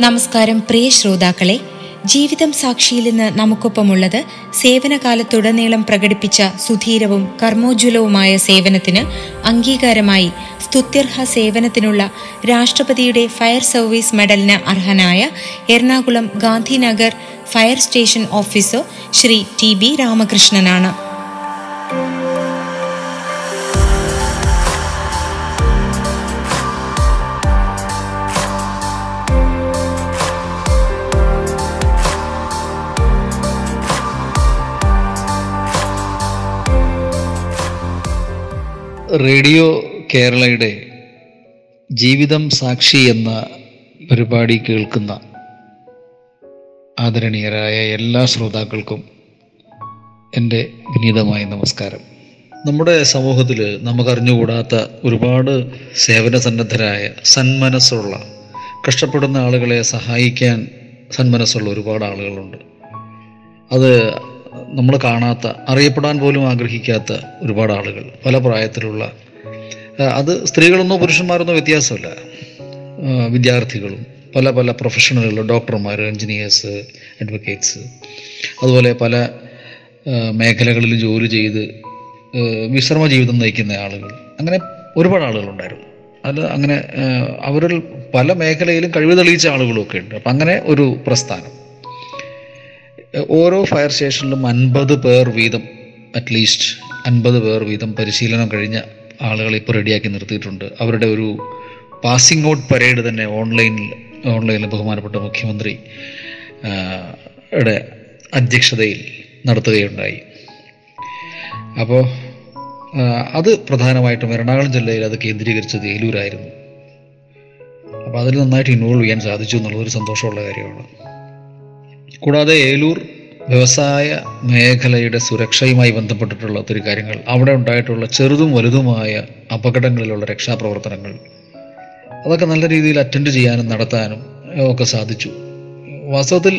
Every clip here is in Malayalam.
നമസ്കാരം പ്രിയ ശ്രോതാക്കളെ ജീവിതം സാക്ഷിയിൽ നിന്ന് നമുക്കൊപ്പമുള്ളത് സേവനകാലത്തുടനീളം പ്രകടിപ്പിച്ച സുധീരവും കർമ്മോജ്വലവുമായ സേവനത്തിന് അംഗീകാരമായി സ്തുത്യർഹ സേവനത്തിനുള്ള രാഷ്ട്രപതിയുടെ ഫയർ സർവീസ് മെഡലിന് അർഹനായ Ernakulam Gandhinagar fire station officer Shri T B രാമകൃഷ്ണനാണ്. Radio കേരളയുടെ ജീവിതം സാക്ഷി എന്ന പരിപാടി കേൾക്കുന്ന ആദരണീയരായ എല്ലാ ശ്രോതാക്കൾക്കും എന്റെ വിനീതമായ നമസ്കാരം. നമ്മുടെ സമൂഹത്തിൽ നമുക്കറിഞ്ഞുകൂടാത്ത ഒരുപാട് സേവന സന്നദ്ധരായ സന്മനസ്സുള്ള കഷ്ടപ്പെടുന്ന ആളുകളെ സഹായിക്കാൻ സന്മനസ്സുള്ള ഒരുപാട് ആളുകളുണ്ട്. അത് നമ്മൾ കാണാത്ത അറിയപ്പെടാൻ പോലും ആഗ്രഹിക്കാത്ത ഒരുപാട് ആളുകൾ പല പ്രായത്തിലുള്ള അത് സ്ത്രീകളെന്നോ പുരുഷന്മാരെന്നോ വ്യത്യാസമില്ല. വിദ്യാർത്ഥികളും പല പല പ്രൊഫഷണലുകൾ ഡോക്ടർമാർ എൻജിനീയേഴ്സ് അഡ്വക്കേറ്റ്സ് അതുപോലെ പല മേഖലകളിൽ ജോലി ചെയ്ത് വിശ്രമ ജീവിതം നയിക്കുന്ന ആളുകൾ അങ്ങനെ ഒരുപാട് ആളുകളുണ്ടായിരുന്നു. അത് അങ്ങനെ അവരിൽ പല മേഖലയിലും കഴിവ് തെളിയിച്ച ആളുകളൊക്കെ ഉണ്ട്. അപ്പം അങ്ങനെ ഒരു പ്രസ്ഥാനം. ഓരോ ഫയർ സ്റ്റേഷനിലും അൻപത് പേർ വീതം അറ്റ്ലീസ്റ്റ് അൻപത് പേർ വീതം പരിശീലനം കഴിഞ്ഞ ആളുകളെ ഇപ്പോൾ റെഡിയാക്കി നിർത്തിയിട്ടുണ്ട്. അവരുടെ ഒരു പാസിംഗ് ഔട്ട് പരേഡ് തന്നെ ഓൺലൈനിൽ ഓൺലൈനിൽ ബഹുമാനപ്പെട്ട മുഖ്യമന്ത്രി യുടെ അധ്യക്ഷതയിൽ നടത്തുകയുണ്ടായി. അപ്പോൾ അത് പ്രധാനമായിട്ടും എറണാകുളം ജില്ലയിൽ അത് കേന്ദ്രീകരിച്ചത് ഏലൂരായിരുന്നു. അപ്പോൾ അതിൽ നന്നായിട്ട് ഇൻവോൾവ് ചെയ്യാൻ സാധിച്ചു എന്നുള്ളതൊരു സന്തോഷമുള്ള കാര്യമാണ്. കൂടാതെ ഏലൂർ വ്യവസായ മേഖലയുടെ സുരക്ഷയുമായി ബന്ധപ്പെട്ടിട്ടുള്ള ഒത്തിരി കാര്യങ്ങൾ അവിടെ ഉണ്ടായിട്ടുള്ള ചെറുതും വലുതുമായ അപകടങ്ങളിലുള്ള രക്ഷാപ്രവർത്തനങ്ങൾ അതൊക്കെ നല്ല രീതിയിൽ അറ്റൻഡ് ചെയ്യാനും നടത്താനും ഒക്കെ സാധിച്ചു. വാസ്തവത്തിൽ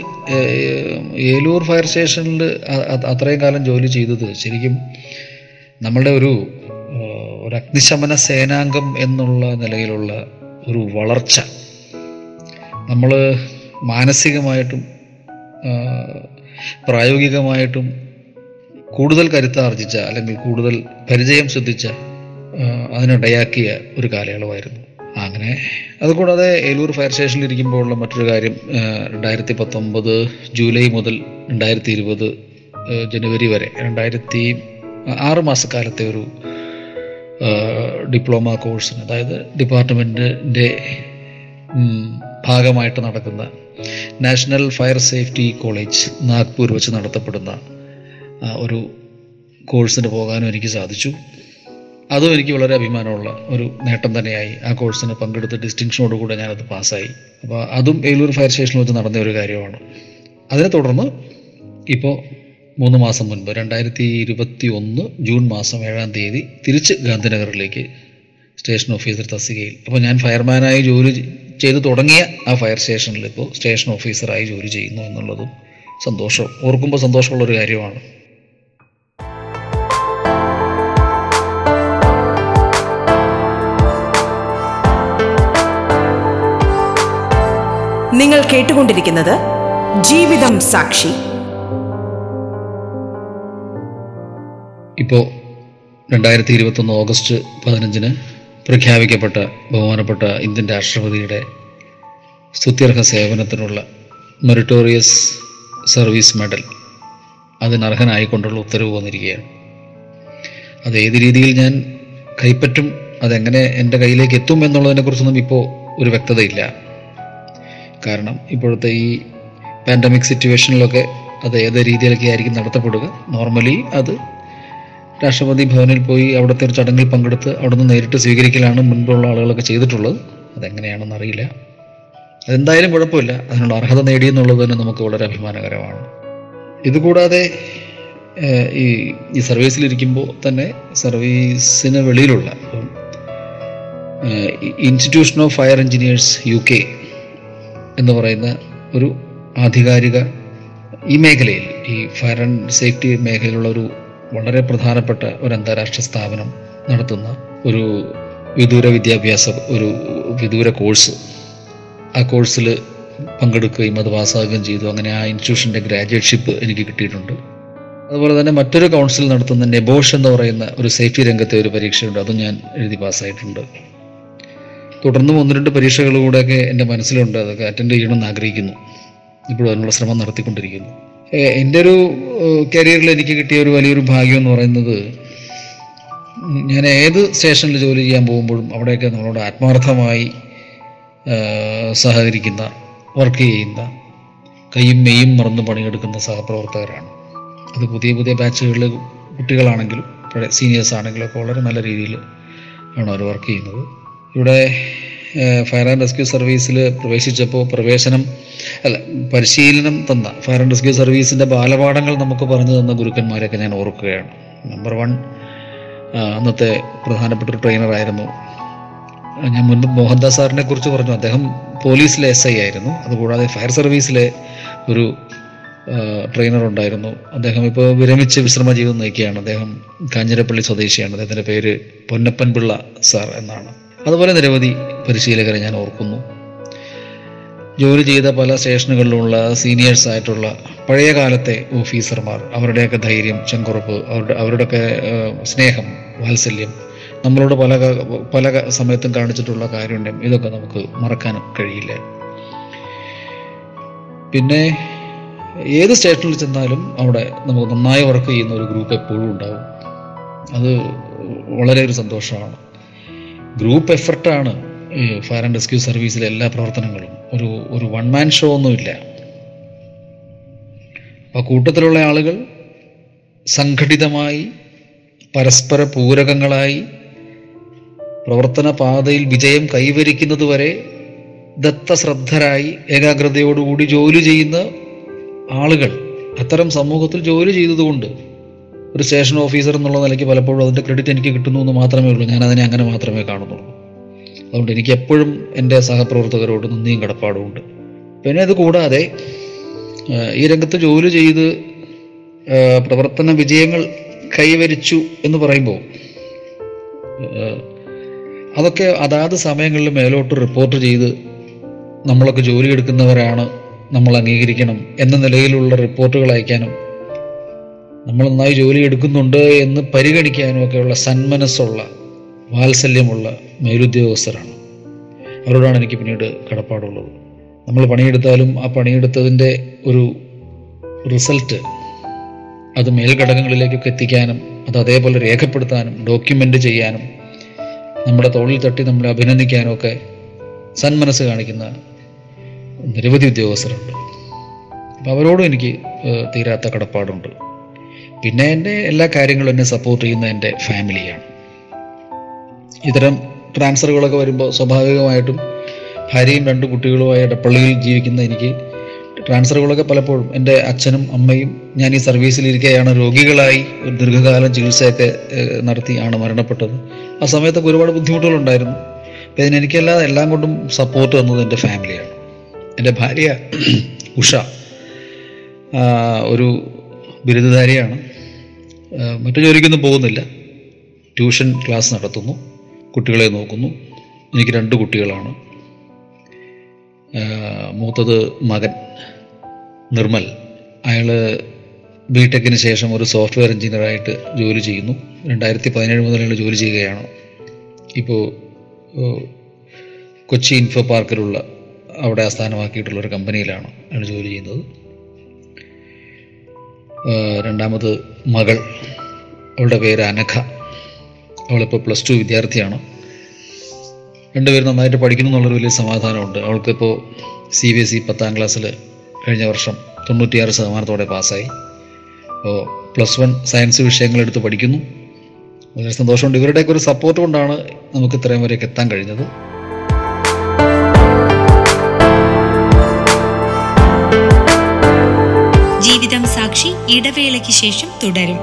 ഏലൂർ ഫയർ സ്റ്റേഷനിൽ അത്രയും കാലം ജോലി ചെയ്തത് ശരിക്കും നമ്മളുടെ ഒരു ഒരു അഗ്നിശമന സേനാംഗം എന്നുള്ള നിലയിലുള്ള ഒരു വളർച്ച. നമ്മൾ മാനസികമായിട്ടും പ്രായോഗികമായിട്ടും കൂടുതൽ കരുത്താർജിച്ച അല്ലെങ്കിൽ കൂടുതൽ പരിചയം ശ്രദ്ധിച്ച അതിനിടയാക്കിയ ഒരു കാലയളവായിരുന്നു. അങ്ങനെ അതുകൂടാതെ ഏലൂർ ഫയർ സ്റ്റേഷനിൽ ഇരിക്കുമ്പോഴുള്ള മറ്റൊരു കാര്യം രണ്ടായിരത്തി പത്തൊമ്പത് ജൂലൈ മുതൽ രണ്ടായിരത്തി ഇരുപത് ജനുവരി വരെ രണ്ടായിരത്തി ആറ് മാസക്കാലത്തെ ഒരു ഡിപ്ലോമ കോഴ്സിന് അതായത് ഡിപ്പാർട്ട്മെന്റിന്റെ ഭാഗമായിട്ട് നടക്കുന്ന national fire safety college Nagpur വെച്ച് നടത്തപ്പെടുന്ന ഒരു കോഴ്സിന് പോകാനും എനിക്ക് സാധിച്ചു. അതും എനിക്ക് വളരെ അഭിമാനമുള്ള ഒരു നേട്ടം തന്നെയായി ആ കോഴ്സിന് പങ്കെടുത്ത് ഡിസ്റ്റിങ്ഷനോടുകൂടെ ഞാനത് പാസ്സായി. അപ്പോൾ അതും ഏലൂർ ഫയർ സ്റ്റേഷനിൽ വെച്ച് നടന്ന ഒരു കാര്യമാണ്. അതിനെ തുടർന്ന് ഇപ്പോൾ മൂന്ന് മാസം മുൻപ് രണ്ടായിരത്തി ഇരുപത്തി ഒന്ന് ജൂൺ മാസം ഏഴാം തീയതി തിരിച്ച് ഗാന്ധിനഗറിലേക്ക് സ്റ്റേഷൻ ഓഫീസർ തസ്തികയിൽ. അപ്പോൾ ഞാൻ ഫയർമാനായി ജോലി ചെയ്ത് തുടങ്ങിയ ആ ഫയർ സ്റ്റേഷനിൽ ഇപ്പോൾ സ്റ്റേഷൻ ഓഫീസറായി ജോലി ചെയ്യുന്നു എന്നുള്ളതും സന്തോഷം ഓർക്കുമ്പോൾ സന്തോഷമുള്ളൊരു കാര്യമാണ്. നിങ്ങൾ കേട്ടുകൊണ്ടിരിക്കുന്നത് ജീവിതം സാക്ഷി. ഇപ്പോൾ രണ്ടായിരത്തി ഇരുപത്തൊന്ന് ഓഗസ്റ്റ് പതിനഞ്ചിന് പ്രഖ്യാപിക്കപ്പെട്ട ബഹുമാനപ്പെട്ട ഇന്ത്യൻ രാഷ്ട്രപതിയുടെ സ്തുത്യർഹ സേവനത്തിനുള്ള മെറിറ്റോറിയസ് സർവീസ് മെഡൽ അതിനർഹനായിക്കൊണ്ടുള്ള ഉത്തരവ് വന്നിരിക്കുകയാണ്. അത് ഏത് രീതിയിൽ ഞാൻ കൈപ്പറ്റും അതെങ്ങനെ എന്റെ കയ്യിലേക്ക് എത്തും എന്നുള്ളതിനെക്കുറിച്ചൊന്നും ഇപ്പോൾ ഒരു വ്യക്തതയില്ല. കാരണം ഇപ്പോഴത്തെ ഈ പാൻഡമിക് സിറ്റുവേഷനിലൊക്കെ അത് ഏത് രീതിയിലൊക്കെ ആയിരിക്കും നടത്തപ്പെടുക? നോർമലി അത് രാഷ്ട്രപതി ഭവനിൽ പോയി അവിടുത്തെ ഒരു ചടങ്ങിൽ പങ്കെടുത്ത് അവിടുന്ന് നേരിട്ട് സ്വീകരിക്കലാണ് മുൻപുള്ള ആളുകളൊക്കെ ചെയ്തിട്ടുള്ളത്. അതെങ്ങനെയാണെന്ന് അറിയില്ല. അതെന്തായാലും കുഴപ്പമില്ല. അതിനുള്ള അർഹത നേടി എന്നുള്ളത് തന്നെ നമുക്ക് വളരെ അഭിമാനകരമാണ്. ഇതുകൂടാതെ ഈ ഈ സർവീസിലിരിക്കുമ്പോൾ തന്നെ സർവീസിന് വെളിയിലുള്ള institution of fire engineers U K എന്ന് പറയുന്ന ഒരു ആധികാരിക ഈ മേഖലയിൽ ഈ ഫയർ ആൻഡ് സേഫ്റ്റി മേഖലയിലുള്ള ഒരു വളരെ പ്രധാനപ്പെട്ട ഒരു അന്താരാഷ്ട്ര സ്ഥാപനം നടത്തുന്ന ഒരു വിദൂര വിദ്യാഭ്യാസ ഒരു വിദൂര കോഴ്സ്. ആ കോഴ്സിൽ പങ്കെടുക്കുകയും അത് പാസ്സാകുകയും ചെയ്തു. അങ്ങനെ ആ ഇൻസ്റ്റിറ്റ്യൂഷന്റെ ഗ്രാജുവേറ്റ്ഷിപ്പ് എനിക്ക് കിട്ടിയിട്ടുണ്ട്. അതുപോലെ തന്നെ മറ്റൊരു കൗൺസിൽ നടത്തുന്ന നെബോഷ് എന്ന് പറയുന്ന ഒരു സേഫ്റ്റി രംഗത്തെ ഒരു പരീക്ഷയുണ്ട്. അതും ഞാൻ എഴുതി പാസ്സായിട്ടുണ്ട്. തുടർന്ന് ഒന്ന് രണ്ട് പരീക്ഷകളിലൂടെയൊക്കെ എന്റെ മനസ്സിലുണ്ട്. അതൊക്കെ അറ്റൻഡ് ചെയ്യണമെന്ന് ആഗ്രഹിക്കുന്നു. ഇപ്പോഴും അതിനുള്ള ശ്രമം നടത്തിക്കൊണ്ടിരിക്കുന്നു. എന്റെ ഒരു കരിയറിൽ എനിക്ക് കിട്ടിയ ഒരു വലിയൊരു ഭാഗ്യം എന്ന് പറയുന്നത് ഞാൻ ഏത് സ്റ്റേഷനിൽ ജോലി ചെയ്യാൻ പോകുമ്പോഴും അവിടെയൊക്കെ നമ്മളോട് ആത്മാർത്ഥമായി സഹകരിക്കുന്ന വർക്ക് ചെയ്യുന്ന കൈയും മെയ്യും മറന്ന് പണിയെടുക്കുന്ന സഹപ്രവർത്തകരാണ്. അത് പുതിയ പുതിയ ബാച്ചുകളിൽ കുട്ടികളാണെങ്കിലും സീനിയേഴ്സ് ആണെങ്കിലും ഒക്കെ വളരെ നല്ല രീതിയിൽ ആണ് അവർ വർക്ക് ചെയ്യുന്നത്. ഇവിടെ ഫയർ ആൻഡ് റെസ്ക്യൂ സർവീസിൽ പ്രവേശിച്ചപ്പോൾ പ്രവേശനം അല്ല പരിശീലനം തന്ന ഫയർ ആൻഡ് റെസ്ക്യൂ സർവീസിന്റെ ബാലപാഠങ്ങൾ നമുക്ക് പറഞ്ഞു തന്ന ഗുരുക്കന്മാരെയൊക്കെ ഞാൻ ഓർക്കുകയാണ്. നമ്പർ വൺ അന്നത്തെ പ്രധാനപ്പെട്ട ട്രെയിനറായിരുന്നു ഞാൻ മുൻപ് മോഹൻദാസ് സാറിനെ കുറിച്ച് പറഞ്ഞു. അദ്ദേഹം പോലീസിലെ എസ് ഐ ആയിരുന്നു. അതുകൂടാതെ ഫയർ സർവീസിലെ ഒരു ട്രെയിനർ ഉണ്ടായിരുന്നു. അദ്ദേഹം ഇപ്പോൾ വിരമിച്ച് വിശ്രമ ജീവിതം നയിക്കുകയാണ്. അദ്ദേഹം കാഞ്ഞിരപ്പള്ളി സ്വദേശിയാണ്. അദ്ദേഹത്തിന്റെ പേര് പൊന്നപ്പൻ സാർ എന്നാണ്. അതുപോലെ നിരവധി പരിശീലകരെ ഞാൻ ഓർക്കുന്നു. ജോലി ചെയ്ത പല സ്റ്റേഷനുകളിലുള്ള സീനിയേഴ്സ് ആയിട്ടുള്ള പഴയ കാലത്തെ ഓഫീസർമാർ അവരുടെയൊക്കെ ധൈര്യം ചെങ്കുറപ്പ് അവരുടെ അവരുടെയൊക്കെ സ്നേഹം വാത്സല്യം നമ്മളോട് പല പല സമയത്തും കാണിച്ചിട്ടുള്ള കാരുണ്യം ഇതൊക്കെ നമുക്ക് മറക്കാൻ കഴിയില്ല. പിന്നെ ഏത് സ്റ്റേഷനിൽ ചെന്നാലും അവിടെ നമുക്ക് നന്നായി വർക്ക് ചെയ്യുന്ന ഒരു ഗ്രൂപ്പ് എപ്പോഴും ഉണ്ടാവും. അത് വളരെ ഒരു സന്തോഷമാണ്. ഗ്രൂപ്പ് എഫർട്ടാണ് ഫയർ ആൻഡ് റെസ്ക്യൂ സർവീസിലെ എല്ലാ പ്രവർത്തനങ്ങളും. ഒരു ഒരു വൺ മാൻ ഷോ ഒന്നുമില്ല അപ്പോൾ കൂട്ടത്തിലുള്ള ആളുകൾ സംഘടിതമായി പരസ്പര പൂരകങ്ങളായി പ്രവർത്തന പാതയിൽ വിജയം കൈവരിക്കുന്നത് വരെ ദത്തശ്രദ്ധരായി ഏകാഗ്രതയോടുകൂടി ജോലി ചെയ്യുന്ന ആളുകൾ അത്തരം സമൂഹത്തിൽ ജോലി ചെയ്തതുകൊണ്ട് ഒരു സ്റ്റേഷൻ ഓഫീസർ എന്നുള്ള നിലയ്ക്ക് പലപ്പോഴും അതിന്റെ ക്രെഡിറ്റ് എനിക്ക് കിട്ടുന്നു എന്ന് മാത്രമേ ഉള്ളൂ. ഞാൻ അതിനെ അങ്ങനെ മാത്രമേ കാണുന്നുള്ളൂ. അതുകൊണ്ട് എനിക്ക് എപ്പോഴും എന്റെ സഹപ്രവർത്തകരോട് നന്ദിയും കടപ്പാടും ഉണ്ട്. പിന്നെ അത് കൂടാതെ ഈ രംഗത്ത് ജോലി ചെയ്ത് പ്രവർത്തന വിജയങ്ങൾ കൈവരിച്ചു എന്ന് പറയുമ്പോൾ അതൊക്കെ അതാത് സമയങ്ങളിൽ മേലോട്ട് റിപ്പോർട്ട് ചെയ്ത് നമ്മളൊക്കെ ജോലി എടുക്കുന്നവരാണ് നമ്മൾ അംഗീകരിക്കണം എന്ന നിലയിലുള്ള റിപ്പോർട്ടുകൾ അയക്കാനും നമ്മൾ നന്നായി ജോലി എടുക്കുന്നുണ്ട് എന്ന് പരിഗണിക്കാനും ഒക്കെയുള്ള സന്മനസ്സുള്ള വാത്സല്യമുള്ള മേലുദ്യോഗസ്ഥരാണ്. അവരോടാണ് എനിക്ക് പിന്നീട് കടപ്പാടുള്ളത്. നമ്മൾ പണിയെടുത്താലും ആ പണിയെടുത്തതിന്റെ ഒരു റിസൾട്ട് അത് മേൽഘടകങ്ങളിലേക്കൊക്കെ എത്തിക്കാനും അത് അതേപോലെ രേഖപ്പെടുത്താനും ഡോക്യുമെന്റ് ചെയ്യാനും നമ്മുടെ തോളിൽ തട്ടി നമ്മളെ അഭിനന്ദിക്കാനും ഒക്കെ സന്മനസ് കാണിക്കുന്ന നിരവധി ഉദ്യോഗസ്ഥരുണ്ട്. അപ്പോൾ അവരോടും എനിക്ക് തീരാത്ത കടപ്പാടുണ്ട്. പിന്നെ എന്റെ എല്ലാ കാര്യങ്ങളും എന്നെ സപ്പോർട്ട് ചെയ്യുന്ന എന്റെ ഫാമിലിയാണ് ഇത്തരം ട്രാൻസ്ഫറുകളൊക്കെ വരുമ്പോൾ സ്വാഭാവികമായിട്ടും ഭാര്യയും രണ്ട് കുട്ടികളുമായി ഇടപ്പള്ളിയിൽ ജീവിക്കുന്ന എനിക്ക് ട്രാൻസ്ഫറുകളൊക്കെ പലപ്പോഴും എന്റെ അച്ഛനും അമ്മയും ഞാൻ ഈ സർവീസിലിരിക്കെയാണ് രോഗികളായി ഒരു ദീർഘകാലം ചികിത്സയൊക്കെ നടത്തിയാണ് മരണപ്പെട്ടത്. ആ സമയത്തൊക്കെ ഒരുപാട് ബുദ്ധിമുട്ടുകളുണ്ടായിരുന്നു. അപ്പം ഇതിനെനിക്കെല്ലാം എല്ലാം കൊണ്ടും സപ്പോർട്ട് തന്നത് എന്റെ ഫാമിലിയാണ് എന്റെ ഭാര്യ ഉഷ ഒരു ബിരുദധാരിയാണ്. മറ്റു ജോലിക്കൊന്നും പോകുന്നില്ല. ട്യൂഷൻ ക്ലാസ് നടത്തുന്നു. കുട്ടികളെ നോക്കുന്നു. എനിക്ക് രണ്ട് കുട്ടികളാണ്. മൂത്തത് മകൻ നിർമ്മൽ. അയാൾ ബി ടെക്കിന് ശേഷം ഒരു സോഫ്റ്റ്വെയർ എഞ്ചിനീയറായിട്ട് ജോലി ചെയ്യുന്നു. രണ്ടായിരത്തി പതിനേഴ് മുതൽ അയാൾ ജോലി ചെയ്യുകയാണ്. ഇപ്പോൾ കൊച്ചി ഇൻഫോ പാർക്കിലുള്ള അവിടെ ആസ്ഥാനമാക്കിയിട്ടുള്ള ഒരു കമ്പനിയിലാണ് അയാൾ ജോലി ചെയ്യുന്നത്. രണ്ടാമത് മകൾ. അവളുടെ പേര് അനഘ. അവളിപ്പോൾ പ്ലസ് ടു വിദ്യാർത്ഥിയാണ്. രണ്ടുപേരും നന്നായിട്ട് പഠിക്കുന്നു എന്നുള്ളൊരു വലിയ സമാധാനമുണ്ട്. അവൾക്കിപ്പോൾ സി ബി എസ് ഇ പത്താം ക്ലാസ്സിൽ കഴിഞ്ഞ വർഷം തൊണ്ണൂറ്റിയാറ് ശതമാനത്തോടെ പാസ്സായി. അപ്പോൾ പ്ലസ് വൺ സയൻസ് വിഷയങ്ങളെടുത്ത് പഠിക്കുന്നു. വളരെ സന്തോഷമുണ്ട്. ഇവരുടെയൊക്കെ ഒരു സപ്പോർട്ട് കൊണ്ടാണ് നമുക്ക് ഇത്രയും വരെയൊക്കെ എത്താൻ കഴിഞ്ഞത്. ജീവിതം സാക്ഷി ഇടവേളയ്ക്ക് ശേഷം തുടരും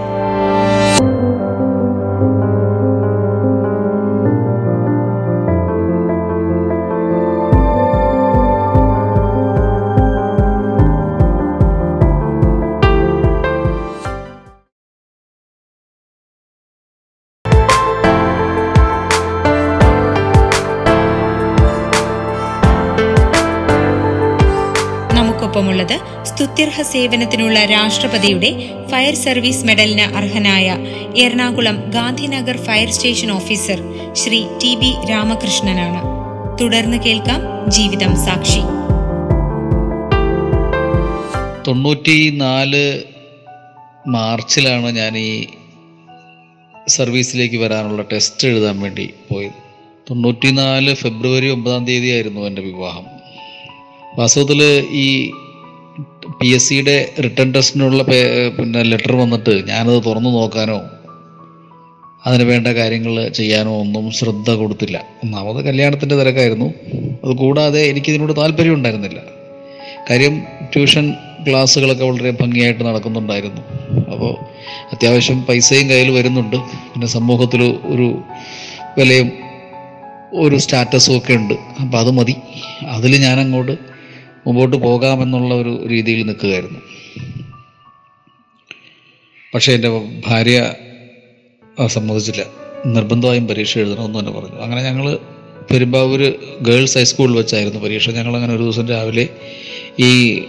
നമുക്കൊപ്പമുള്ളത് സ്തുത്യർഹ സേവനത്തിനുള്ള രാഷ്ട്രപതിയുടെ ഫയർ സർവീസ് മെഡലിന് അർഹനായ Ernakulam Gandhinagar fire station officer Shri T B രാമകൃഷ്ണനാണ്. തുടർന്ന് കേൾക്കാം ജീവിതം സാക്ഷി. തൊണ്ണൂറ്റി നാല് മാർച്ചിലാണ് ഞാൻ ഈ സർവീസിലേക്ക് വരാനുള്ള ടെസ്റ്റ് എഴുതാൻ വേണ്ടി പോയത്. തൊണ്ണൂറ്റി നാല് ഫെബ്രുവരി ഒമ്പതാം തീയതി ആയിരുന്നു എന്റെ വിവാഹം. വാസ്തവത്തിൽ ഈ പി എസ് സിയുടെ റിട്ടേൺ ടെസ്റ്റിനുള്ള പിന്നെ ലെറ്റർ വന്നിട്ട് ഞാനത് തുറന്നു നോക്കാനോ അതിന് വേണ്ട കാര്യങ്ങൾ ചെയ്യാനോ ഒന്നും ശ്രദ്ധ കൊടുത്തില്ല. ഒന്നാമത് കല്യാണത്തിന്റെ തിരക്കായിരുന്നു. അത് കൂടാതെ എനിക്കിതിനോട് താല്പര്യം ഉണ്ടായിരുന്നില്ല. കാര്യം ട്യൂഷൻ ക്ലാസ്സുകളൊക്കെ വളരെ ഭംഗിയായിട്ട് നടക്കുന്നുണ്ടായിരുന്നു. അപ്പോൾ അത്യാവശ്യം പൈസയും കയ്യിൽ വരുന്നുണ്ട്. പിന്നെ സമൂഹത്തിൽ ഒരു വിലയും ഒരു സ്റ്റാറ്റസും ഒക്കെ ഉണ്ട്. അപ്പോൾ അത് മതി. അതിൽ ഞാനങ്ങോട്ട് മുമ്പോട്ട് പോകാമെന്നുള്ള ഒരു രീതിയിൽ നിൽക്കുകയായിരുന്നു. പക്ഷേ എന്റെ ഭാര്യ സമ്മതിച്ചില്ല. നിർബന്ധമായും പരീക്ഷ എഴുതണമെന്ന് തന്നെ പറഞ്ഞു. അങ്ങനെ ഞങ്ങൾ പെരുമ്പാവൂർ ഗേൾസ് ഹൈസ്കൂളിൽ വെച്ചായിരുന്നു പരീക്ഷ. ഞങ്ങൾ അങ്ങനെ ഒരു ദിവസം രാവിലെ ഈ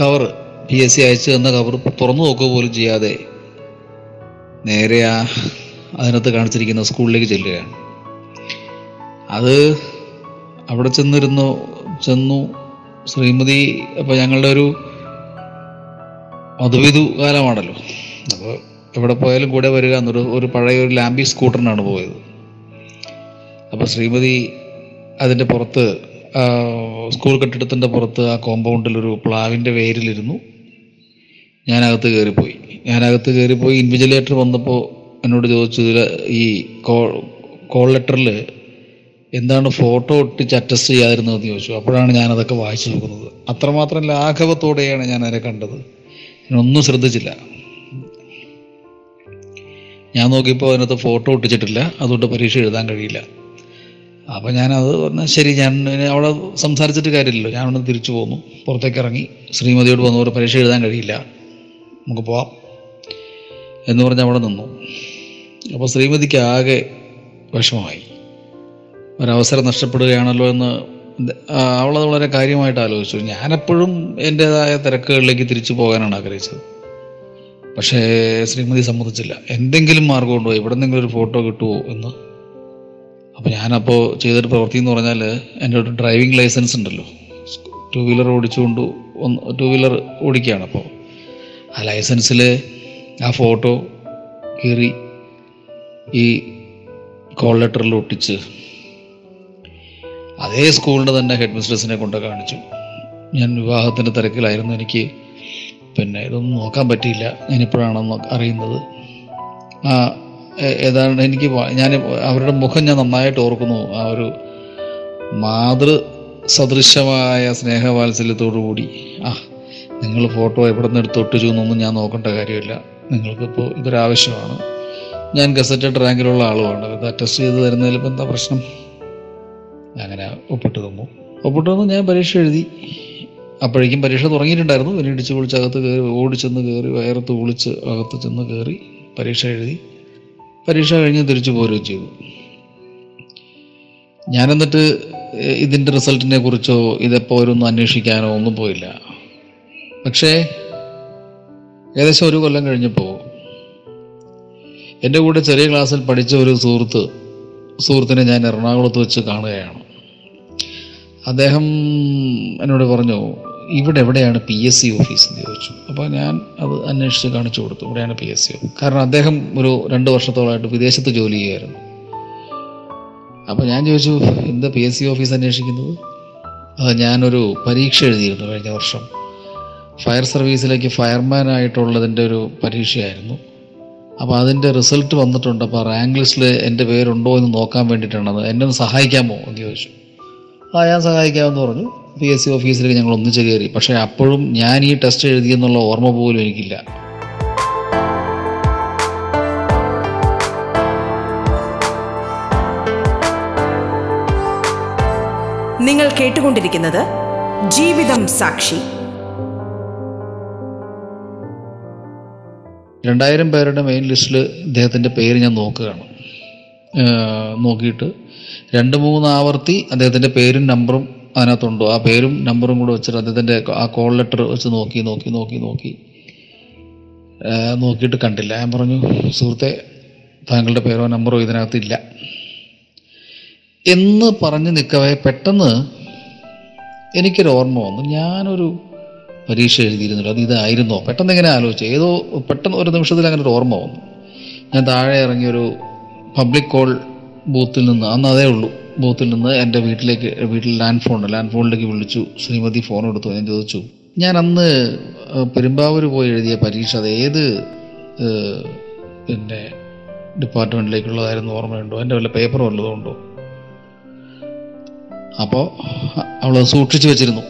കവർ പി എസ് സി അയച്ചു തന്ന കവർ തുറന്നു നോക്കുക പോലും ചെയ്യാതെ നേരെ ആ അതിനകത്ത് കാണിച്ചിരിക്കുന്ന സ്കൂളിലേക്ക് ചെല്ലുകയാണ്. അത് അവിടെ ചെന്നിരുന്നു ചെന്നു ശ്രീമതി അപ്പോൾ ഞങ്ങളുടെ ഒരു മധുവിധു കാലമാണല്ലോ. അപ്പോൾ എവിടെ പോയാലും കൂടെ വരിക എന്നൊരു ഒരു പഴയ ഒരു ലാംബി സ്കൂട്ടറിനാണ് പോയത്. അപ്പോൾ ശ്രീമതി അതിന്റെ പുറത്ത് സ്കൂൾ കെട്ടിടത്തിന്റെ പുറത്ത് ആ കോമ്പൗണ്ടിൽ ഒരു പ്ലാവിന്റെ വേരിലിരുന്നു. ഞാനകത്ത് കയറിപ്പോയി. ഞാനകത്ത് കയറിപ്പോയി ഇൻവിജിലേറ്റർ വന്നപ്പോൾ എന്നോട് ചോദിച്ചു ഈ കോൾ കോൾ ലെറ്ററിൽ എന്താണ് ഫോട്ടോ ഒട്ടിച്ച് അറ്റസ്റ്റ് ചെയ്യാതിരുന്നതെന്ന് ചോദിച്ചു. അപ്പോഴാണ് ഞാനതൊക്കെ വായിച്ചു നോക്കുന്നത്. അത്രമാത്രം ലാഘവത്തോടെയാണ് ഞാൻ അതിനെ കണ്ടത്. ഞാനൊന്നും ശ്രദ്ധിച്ചില്ല. ഞാൻ നോക്കിയപ്പോൾ അതിനകത്ത് ഫോട്ടോ ഒട്ടിച്ചിട്ടില്ല അതുകൊണ്ട് പരീക്ഷ എഴുതാൻ കഴിയില്ല. അപ്പോൾ ഞാനത് പറഞ്ഞാൽ ശരി ഞാൻ അവിടെ സംസാരിച്ചിട്ട് കാര്യമില്ലല്ലോ. ഞാൻ അവിടെ തിരിച്ചു പോന്നു. പുറത്തേക്ക് ഇറങ്ങി. ശ്രീമതിയോട് വന്നു ഒരു പരീക്ഷ എഴുതാൻ കഴിയില്ല. നമുക്ക് പോവാം. എന്ന് പറഞ്ഞ് അവിടെ നിന്നു. അപ്പോൾ ശ്രീമതിക്ക് ആകെ വിഷമമായി. ഒരവസരം നഷ്ടപ്പെടുകയാണല്ലോ എന്ന് അവളെ വളരെ കാര്യമായിട്ട് ആലോചിച്ചു. ഞാനെപ്പോഴും എന്റെതായ തിരക്കുകളിലേക്ക് തിരിച്ചു പോകാനാണ് ആഗ്രഹിച്ചത്. പക്ഷേ ശ്രീമതി സമ്മതിച്ചില്ല. എന്തെങ്കിലും മാർഗം ഉണ്ടോ? എവിടെന്നെങ്കിലും ഒരു ഫോട്ടോ കിട്ടുമോ എന്ന്. അപ്പോൾ ഞാനപ്പോൾ ചെയ്തൊരു പ്രവൃത്തി എന്ന് പറഞ്ഞാൽ എന്റെ ഒരു ഡ്രൈവിംഗ് ലൈസൻസ് ഉണ്ടല്ലോ. ടു വീലർ ഓടിച്ചുകൊണ്ട് ഒന്ന് ടു വീലർ ഓടിക്കുകയാണ് അപ്പോൾ ആ ലൈസൻസിൽ ആ ഫോട്ടോ കീറി ഈ കോൾ ലെറ്ററിൽ ഒട്ടിച്ച് അതേ സ്കൂളിന്റെ തന്നെ ഹെഡ് മിസ്ട്രസിനെ കൊണ്ട് കാണിച്ചു. ഞാൻ വിവാഹത്തിന്റെ തിരക്കിലായിരുന്നു എനിക്ക്. പിന്നെ ഇതൊന്നും നോക്കാൻ പറ്റിയില്ല. ഞാനിപ്പോഴാണെന്ന് അറിയുന്നത്. ആ ഏതാണ്ട് എനിക്ക് ഞാൻ അവരുടെ മുഖം ഞാൻ നന്നായിട്ട് ഓർക്കുന്നു. ആ ഒരു മാതൃ സദൃശമായ സ്നേഹവാത്സല്യത്തോടു കൂടി. ആ നിങ്ങൾ ഫോട്ടോ എവിടെ നിന്ന് എടുത്ത് ഒട്ടിച്ചു എന്നൊന്നും ഞാൻ നോക്കേണ്ട കാര്യമില്ല. നിങ്ങൾക്കിപ്പോൾ ഇതൊരാവശ്യമാണ്. ഞാൻ ഗസറ്റഡ് റാങ്കിലുള്ള ആളുമാണ്. ഇത് അറ്റസ്റ്റ് ചെയ്ത് തരുന്നതിൽ ഇപ്പം എന്താ പ്രശ്നം? അങ്ങനെ ഒപ്പിട്ട് തന്നു. ഒപ്പിട്ട് തന്നു ഞാൻ പരീക്ഷ എഴുതി. അപ്പോഴേക്കും പരീക്ഷ തുടങ്ങിയിട്ടുണ്ടായിരുന്നു. പിന്നെ ഇടിച്ച് പൊളിച്ച് അകത്ത് കയറി ഓടിച്ചെന്ന് കയറി വയറത്ത് കുളിച്ച് അകത്ത് ചെന്ന് കയറി പരീക്ഷ എഴുതി. പരീക്ഷ കഴിഞ്ഞ് തിരിച്ചു പോരുകയും ചെയ്തു. ഞാൻ എന്നിട്ട് ഇതിന്റെ റിസൾട്ടിനെ കുറിച്ചോ ഇതെപ്പോൾ ഒരൊന്നും അന്വേഷിക്കാനോ ഒന്നും പോയില്ല. പക്ഷേ ഏകദേശം ഒരു കൊല്ലം കഴിഞ്ഞപ്പോൾ എന്റെ കൂടെ ചെറിയ ക്ലാസ്സിൽ പഠിച്ച ഒരു സുഹൃത്ത് സുഹൃത്തിനെ ഞാൻ എറണാകുളത്ത് വെച്ച് കാണുകയാണ്. അദ്ദേഹം എന്നോട് പറഞ്ഞു ഇവിടെ എവിടെയാണ് പി എസ് സി ഓഫീസ് എന്ന് ചോദിച്ചു. അപ്പോൾ ഞാൻ അത് അന്വേഷിച്ച് കാണിച്ചു കൊടുത്തു. ഇവിടെയാണ് പി എസ് സി കാരണം അദ്ദേഹം ഒരു രണ്ട് വർഷത്തോളമായിട്ട് വിദേശത്ത് ജോലി ചെയ്യുമായിരുന്നു അപ്പോൾ ഞാൻ ചോദിച്ചു എന്താ പി എസ് സി ഓഫീസ് അന്വേഷിക്കുന്നത്? അത് ഞാനൊരു പരീക്ഷ എഴുതിയിരുന്നു കഴിഞ്ഞ വർഷം. ഫയർ സർവീസിലേക്ക് ഫയർമാൻ ആയിട്ടുള്ളതിന്റെ ഒരു പരീക്ഷയായിരുന്നു. അപ്പോൾ അതിന്റെ റിസൾട്ട് വന്നിട്ടുണ്ട്. അപ്പോൾ റാങ്ക് ലിസ്റ്റിൽ എന്റെ പേരുണ്ടോ എന്ന് നോക്കാൻ വേണ്ടിയിട്ടാണ് അത് എന്നെ ഒന്ന് സഹായിക്കാമോ എന്ന് ചോദിച്ചു. ആ ഞാൻ സഹായിക്കാമെന്ന് പറഞ്ഞു. പി എസ് സി ഓഫീസിലേക്ക് ഞങ്ങൾ ഒന്നിച്ച് കയറി. പക്ഷേ അപ്പോഴും ഞാൻ ഈ ടെസ്റ്റ് എഴുതിയെന്നുള്ള ഓർമ്മ പോലും എനിക്കില്ല. നിങ്ങൾ കേട്ടുകൊണ്ടിരിക്കുന്നത് ജീവിതം സാക്ഷി. രണ്ടായിരം പേരുടെ മെയിൻ ലിസ്റ്റിൽ ഇദ്ദേഹത്തിന്റെ പേര് ഞാൻ നോക്കുകയാണ്. നോക്കിയിട്ട്. രണ്ട് മൂന്ന് ആവർത്തി അദ്ദേഹത്തിന്റെ പേരും നമ്പറും അതിനകത്തുണ്ടോ. ആ പേരും നമ്പറും കൂടെ വെച്ചിട്ട് അദ്ദേഹത്തിന്റെ ആ കോൾ ലെറ്റർ വെച്ച് നോക്കി നോക്കി നോക്കി നോക്കി. നോക്കിയിട്ട് കണ്ടില്ല. ഞാൻ പറഞ്ഞു സുഹൃത്തെ താങ്കളുടെ പേരോ നമ്പറോ ഇതിനകത്തില്ല. എന്ന് പറഞ്ഞ് നിൽക്കവേ പെട്ടെന്ന് എനിക്കൊരു ഓർമ്മ വന്നു. ഞാനൊരു പരീക്ഷ എഴുതിയിരുന്നല്ലോ. അത് ഇതായിരുന്നോ? പെട്ടെന്ന് ഇങ്ങനെ ആലോചിച്ചു. ഏതോ പെട്ടെന്ന് ഒരു നിമിഷത്തിൽ അങ്ങനെ ഒരു ഓർമ്മ വന്നു. ഞാൻ താഴെ ഇറങ്ങിയ ഒരു പബ്ലിക് കോൾ ബൂത്തിൽ നിന്ന് അന്ന് അതേ ഉള്ളൂ. ബൂത്തിൽ നിന്ന് എന്റെ വീട്ടിലേക്ക് വീട്ടിൽ ലാൻഡ് ഫോൺ ലാൻഡ് ഫോണിലേക്ക് വിളിച്ചു. ശ്രീമതി ഫോൺ എടുത്തു. ഞാൻ ചോദിച്ചു ഞാൻ അന്ന് പെരുമ്പാവൂർ പോയി എഴുതിയ പരീക്ഷ അത് ഏത് പിന്നെ ഡിപ്പാർട്ട്മെന്റിലേക്കുള്ളതായിരുന്നു ഓർമ്മയുണ്ടോ? എന്റെ വല്ല പേപ്പർ വല്ലതും ഉണ്ടോ? അപ്പോൾ അവൾ സൂക്ഷിച്ചു വെച്ചിരുന്നു.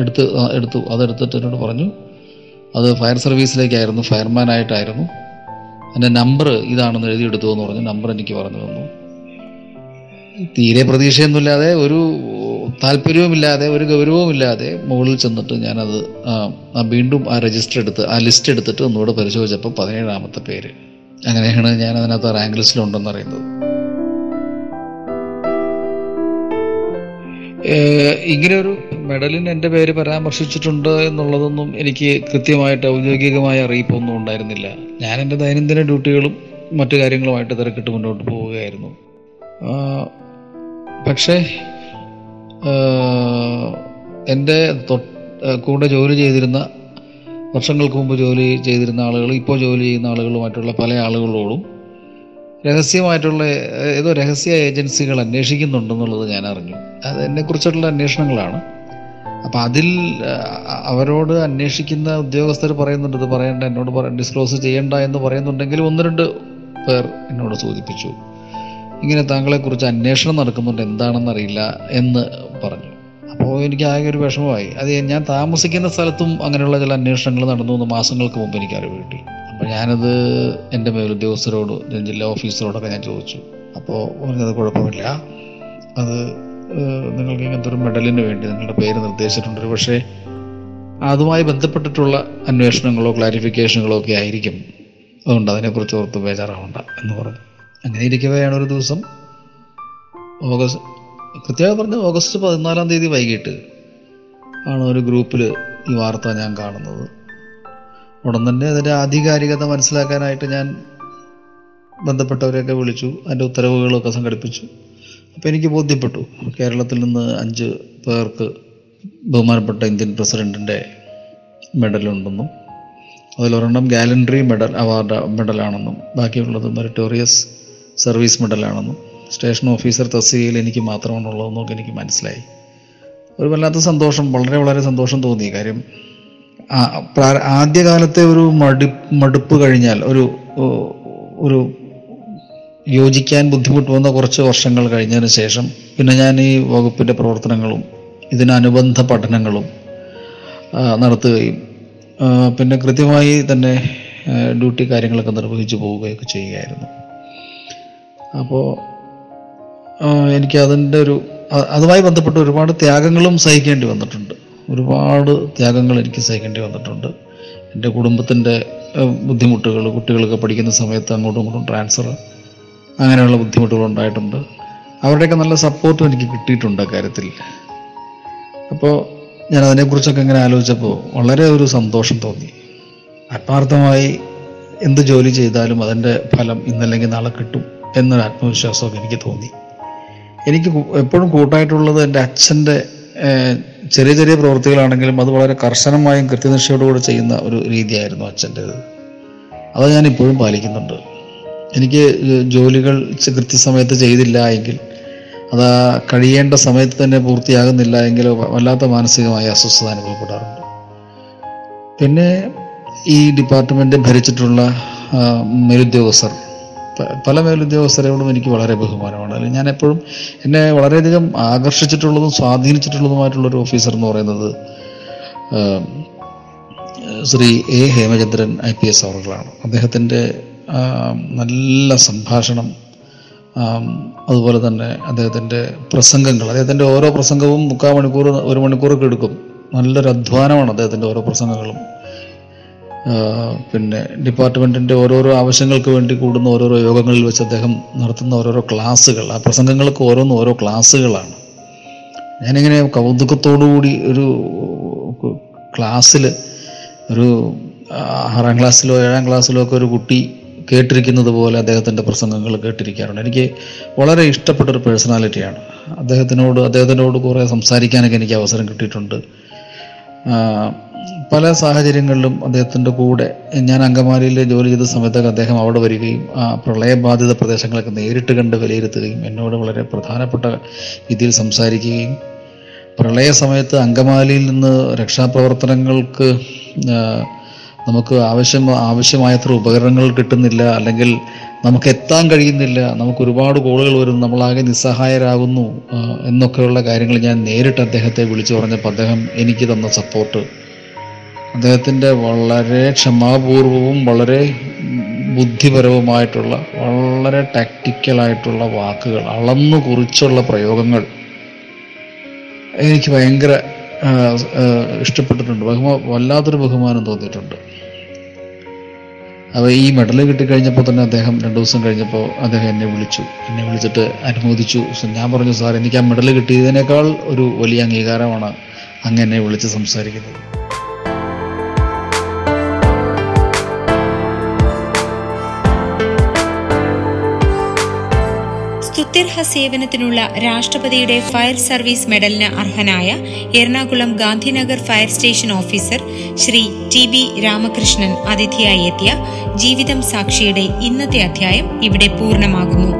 എടുത്ത് എടുത്തു. അതെടുത്തിട്ട് എന്നോട് പറഞ്ഞു അത് ഫയർ സർവീസിലേക്കായിരുന്നു ഫയർമാൻ ആയിട്ടായിരുന്നു. എന്റെ നമ്പർ ഇതാണെന്ന് എഴുതിയെടുത്തു എന്ന് പറഞ്ഞ് നമ്പർ എനിക്ക് പറഞ്ഞു തന്നു. തീരെ പ്രതീക്ഷയൊന്നുമില്ലാതെ ഒരു താല്പര്യവുമില്ലാതെ ഒരു ഗൗരവവുമില്ലാതെ മുകളിൽ ചെന്നിട്ട് ഞാനത് വീണ്ടും ആ രജിസ്റ്റർ എടുത്ത് ആ ലിസ്റ്റ് എടുത്തിട്ട് ഒന്നുകൂടെ പരിശോധിച്ചപ്പോൾ പതിനേഴാമത്തെ പേര്. അങ്ങനെയാണ് ഞാൻ അതിനകത്ത് റാങ്ക് ലിസ്റ്റിലുണ്ടെന്ന് അറിയുന്നത്. ഇങ്ങനെ ഒരു മെഡലിന് എന്റെ പേര് പരാമർശിച്ചിട്ടുണ്ട് എന്നുള്ളതൊന്നും എനിക്ക് കൃത്യമായിട്ട് ഔദ്യോഗികമായ അറിയിപ്പൊന്നും ഉണ്ടായിരുന്നില്ല. ഞാൻ എന്റെ ദൈനംദിന ഡ്യൂട്ടികളും മറ്റു കാര്യങ്ങളുമായിട്ട് തിരക്കിട്ട് മുന്നോട്ട് പോവുകയായിരുന്നു. പക്ഷേ എന്റെ കൂടെ ജോലി ചെയ്തിരുന്ന വർഷങ്ങൾക്ക് മുമ്പ് ജോലി ചെയ്തിരുന്ന ആളുകൾ ഇപ്പോൾ ജോലി ചെയ്യുന്ന ആളുകളുമായിട്ടുള്ള പല ആളുകളോടും രഹസ്യമായിട്ടുള്ള ഏതോ രഹസ്യ ഏജൻസികൾ അന്വേഷിക്കുന്നുണ്ടെന്നുള്ളത് ഞാൻ അറിഞ്ഞു. അതിനെ കുറിച്ചിട്ടുള്ള അന്വേഷണങ്ങളാണ്. അപ്പം അതിൽ അവരോട് അന്വേഷിക്കുന്ന ഉദ്യോഗസ്ഥർ പറയുന്നുണ്ട് ഇത് പറയണ്ട എന്നോട് പറ ഡിസ്ക്ലോസ് ചെയ്യണ്ട എന്ന് പറയുന്നുണ്ടെങ്കിൽ ഒന്ന് രണ്ട് പേർ എന്നോട് സൂചിപ്പിച്ചു. ഇങ്ങനെ താങ്കളെക്കുറിച്ച് അന്വേഷണം നടക്കുന്നുണ്ട് എന്താണെന്നറിയില്ല എന്ന് പറഞ്ഞു. അപ്പോൾ എനിക്ക് ആകെ ഒരു വിഷമമായി. അത് ഞാൻ താമസിക്കുന്ന സ്ഥലത്തും അങ്ങനെയുള്ള ചില അന്വേഷണങ്ങൾ നടന്നു എന്ന് മാസങ്ങൾക്ക് മുമ്പ് എനിക്ക് അറിവ് കിട്ടി. അപ്പോൾ ഞാനത് എന്റെ മേലുദ്യോഗസ്ഥരോട് ജില്ലാ ഓഫീസറോടൊക്കെ ഞാൻ ചോദിച്ചു. അപ്പോൾ പറഞ്ഞത് കുഴപ്പമില്ല. അത് നിങ്ങൾക്ക് ഇങ്ങനത്തെ ഒരു മെഡലിന് വേണ്ടി നിങ്ങളുടെ പേര് നിർദ്ദേശിച്ചിട്ടുണ്ട്. ഒരു പക്ഷേ അതുമായി ബന്ധപ്പെട്ടിട്ടുള്ള അന്വേഷണങ്ങളോ ക്ലാരിഫിക്കേഷനുകളോ ഒക്കെ ആയിരിക്കും. അതുകൊണ്ട് അതിനെക്കുറിച്ച് ഓർത്ത് ബേജാറാവണ്ട എന്ന് പറഞ്ഞു. അങ്ങനെ ഇരിക്കവെയാണ് ഒരു ദിവസം. ഓഗസ്റ്റ് കൃത്യമായി പറഞ്ഞ ഓഗസ്റ്റ് പതിനാലാം തീയതി വൈകിട്ട് ആണ് ഒരു ഗ്രൂപ്പിൽ ഈ വാർത്ത ഞാൻ കാണുന്നത്. ഉടൻ തന്നെ അതിന്റെ ആധികാരികത മനസ്സിലാക്കാനായിട്ട് ഞാൻ ബന്ധപ്പെട്ടവരെയൊക്കെ വിളിച്ചു. അതിന്റെ ഉത്തരവുകളൊക്കെ സംഘടിപ്പിച്ചു. അപ്പോൾ എനിക്ക് ബോധ്യപ്പെട്ടു. കേരളത്തിൽ നിന്ന് അഞ്ച് പേർക്ക് ബഹുമാനപ്പെട്ട ഇന്ത്യൻ പ്രസിഡന്റിന്റെ മെഡലുണ്ടെന്നും അതിലൊരെണ്ണം ഗാലൻട്രി മെഡൽ അവാർഡ് മെഡലാണെന്നും ബാക്കിയുള്ളത് മെറിറ്റോറിയസ് സർവീസ് മെഡലാണെന്നും സ്റ്റേഷൻ ഓഫീസർ തസ്തികയിൽ എനിക്ക് മാത്രമാണുള്ളതെന്നൊക്കെ എനിക്ക് മനസ്സിലായി. ഒരു വല്ലാത്ത സന്തോഷം വളരെ വളരെ സന്തോഷം തോന്നി. കാര്യം ആദ്യകാലത്തെ ഒരു മടു മടുപ്പ് കഴിഞ്ഞാൽ ഒരു ഒരു യോജിക്കാൻ ബുദ്ധിമുട്ട് വന്ന കുറച്ച് വർഷങ്ങൾ കഴിഞ്ഞതിന് ശേഷം പിന്നെ ഞാൻ ഈ വകുപ്പിന്റെ പ്രവർത്തനങ്ങളും ഇതിനനുബന്ധ പഠനങ്ങളും നടത്തുകയും പിന്നെ കൃത്യമായി തന്നെ ഡ്യൂട്ടി കാര്യങ്ങളൊക്കെ നിർവഹിച്ചു പോവുകയൊക്കെ ചെയ്യുകയായിരുന്നു. അപ്പോൾ എനിക്ക് അതിന്റെ ഒരു അതുമായി ബന്ധപ്പെട്ട് ഒരുപാട് ത്യാഗങ്ങളും സഹിക്കേണ്ടി വന്നിട്ടുണ്ട്. ഒരുപാട് ത്യാഗങ്ങൾ എനിക്ക് സഹിക്കേണ്ടി വന്നിട്ടുണ്ട്. എന്റെ കുടുംബത്തിന്റെ ബുദ്ധിമുട്ടുകൾ കുട്ടികളൊക്കെ പഠിക്കുന്ന സമയത്ത് അങ്ങോട്ടും ഇങ്ങോട്ടും ട്രാൻസ്ഫർ അങ്ങനെയുള്ള ബുദ്ധിമുട്ടുകൾ ഉണ്ടായിട്ടുണ്ട്. അവരുടെയൊക്കെ നല്ല സപ്പോർട്ടും എനിക്ക് കിട്ടിയിട്ടുണ്ട് കാര്യത്തിൽ. അപ്പോൾ ഞാൻ അതിനെക്കുറിച്ചൊക്കെ ഇങ്ങനെ ആലോചിച്ചപ്പോൾ വളരെ ഒരു സന്തോഷം തോന്നി. ആത്മാർത്ഥമായി എന്ത് ജോലി ചെയ്താലും അതിന്റെ ഫലം ഇന്നല്ലെങ്കിൽ നാളെ കിട്ടും എന്നൊരു ആത്മവിശ്വാസമൊക്കെ എനിക്ക് തോന്നി. എനിക്ക് എപ്പോഴും കൂട്ടായിട്ടുള്ളത് എന്റെ അച്ഛന്റെ ചെറിയ ചെറിയ പ്രവൃത്തികളാണെങ്കിലും അത് വളരെ കർശനമായും കൃത്യനിഷ്ഠയോടുകൂടി ചെയ്യുന്ന ഒരു രീതിയായിരുന്നു അച്ഛന്റേത്. അത് ഞാൻ ഇപ്പോഴും പാലിക്കുന്നുണ്ട്. എനിക്ക് ജോലികൾ കൃത്യസമയത്ത് ചെയ്തില്ല എങ്കിൽ അത് കഴിയേണ്ട സമയത്ത് തന്നെ പൂർത്തിയാകുന്നില്ല എങ്കിൽ വല്ലാത്ത മാനസികമായ അസ്വസ്ഥത അനുഭവപ്പെടാറുണ്ട്. പിന്നെ ഈ ഡിപ്പാർട്ട്മെന്റ് ഭരിച്ചിട്ടുള്ള നിരുദ്യോഗസ്ഥർ പല മേലുദ്യോഗസ്ഥരോടും എനിക്ക് വളരെ ബഹുമാനമാണ്. അല്ലെങ്കിൽ ഞാൻ എപ്പോഴും എന്നെ വളരെയധികം ആകർഷിച്ചിട്ടുള്ളതും സ്വാധീനിച്ചിട്ടുള്ളതുമായിട്ടുള്ളൊരു ഓഫീസർ എന്ന് പറയുന്നത് Shri A. Hemachandran I. P. S. അവറുകളാണ്. അദ്ദേഹത്തിന്റെ നല്ല സംഭാഷണം അതുപോലെ തന്നെ അദ്ദേഹത്തിന്റെ പ്രസംഗങ്ങൾ അദ്ദേഹത്തിന്റെ ഓരോ പ്രസംഗവും മുക്കാൽ മണിക്കൂർ ഒരു മണിക്കൂറൊക്കെ എടുക്കും. നല്ലൊരു അധ്വാനമാണ് അദ്ദേഹത്തിന്റെ ഓരോ പ്രസംഗങ്ങളും. പിന്നെ ഡിപ്പാർട്ട്മെന്റിന്റെ ഓരോരോ ആവശ്യങ്ങൾക്ക് വേണ്ടി കൂടുന്ന ഓരോരോ യോഗങ്ങളിൽ വെച്ച് അദ്ദേഹം നടത്തുന്ന ഓരോരോ ക്ലാസ്സുകൾ. ആ പ്രസംഗങ്ങൾക്ക് ഓരോന്നും ഓരോ ക്ലാസ്സുകളാണ്. ഞാനിങ്ങനെ കൗതുകത്തോടുകൂടി ഒരു ക്ലാസ്സിൽ ഒരു ആറാം ക്ലാസ്സിലോ ഏഴാം ക്ലാസ്സിലോ ഒക്കെ ഒരു കുട്ടി കേട്ടിരിക്കുന്നത് പോലെ അദ്ദേഹത്തിന്റെ പ്രസംഗങ്ങൾ കേട്ടിരിക്കാറുണ്ട്. എനിക്ക് വളരെ ഇഷ്ടപ്പെട്ട ഒരു പേഴ്സണാലിറ്റിയാണ്. അദ്ദേഹത്തിനോട് അദ്ദേഹത്തിനോട് കുറേ സംസാരിക്കാനൊക്കെ എനിക്ക് അവസരം കിട്ടിയിട്ടുണ്ട്. പല സാഹചര്യങ്ങളിലും അദ്ദേഹത്തിന്റെ കൂടെ ഞാൻ അങ്കമാലിയിൽ ജോലി ചെയ്ത സമയത്തൊക്കെ അദ്ദേഹം അവിടെ വരികയും ആ പ്രളയബാധിത പ്രദേശങ്ങളൊക്കെ നേരിട്ട് കണ്ട് വിലയിരുത്തുകയും എന്നോട് വളരെ പ്രധാനപ്പെട്ട രീതിയിൽ സംസാരിക്കുകയും പ്രളയ സമയത്ത് അങ്കമാലിയിൽ നിന്ന് രക്ഷാപ്രവർത്തനങ്ങൾക്ക് നമുക്ക് ആവശ്യം ആവശ്യമായത്ര ഉപകരണങ്ങൾ കിട്ടുന്നില്ല അല്ലെങ്കിൽ നമുക്ക് എത്താൻ കഴിയുന്നില്ല നമുക്ക് ഒരുപാട് കോളുകൾ വരുന്നു നമ്മളാകെ നിസ്സഹായരാകുന്നു എന്നൊക്കെയുള്ള കാര്യങ്ങൾ ഞാൻ നേരിട്ട് അദ്ദേഹത്തെ വിളിച്ചു പറഞ്ഞപ്പോൾ അദ്ദേഹം എനിക്ക് തന്ന സപ്പോർട്ട് അദ്ദേഹത്തിന്റെ വളരെ ക്ഷമാപൂർവവും വളരെ ബുദ്ധിപരവുമായിട്ടുള്ള വളരെ ടാക്റ്റിക്കലായിട്ടുള്ള വാക്കുകൾ അളന്നു കുറിച്ചുള്ള പ്രയോഗങ്ങൾ എനിക്ക് ഭയങ്കര ഇഷ്ടപ്പെട്ടിട്ടുണ്ട്. ബഹുമാ വല്ലാത്തൊരു ബഹുമാനം തോന്നിയിട്ടുണ്ട്. അപ്പോൾ ഈ മെഡൽ കിട്ടിക്കഴിഞ്ഞപ്പോൾ തന്നെ അദ്ദേഹം രണ്ട് ദിവസം കഴിഞ്ഞപ്പോൾ അദ്ദേഹം എന്നെ വിളിച്ചു. എന്നെ വിളിച്ചിട്ട് അനുമോദിച്ചു. ഞാൻ പറഞ്ഞു സാർ എനിക്ക് ആ മെഡൽ കിട്ടിയതിനേക്കാൾ ഒരു വലിയ അംഗീകാരമാണ് അങ്ങ് എന്നെ വിളിച്ച് സംസാരിക്കുന്നത്. സ്തുത്യർഹ സേവനത്തിനുള്ള രാഷ്ട്രപതിയുടെ ഫയർ സർവീസ് മെഡലിന് അർഹനായ Ernakulam Gandhinagar fire station officer Shri T B Ramakrishnan അതിഥിയായി എത്തിയ ജീവിതം സാക്ഷിയുടെ ഇന്നത്തെ അധ്യായം ഇവിടെ പൂർണമാകുന്നു.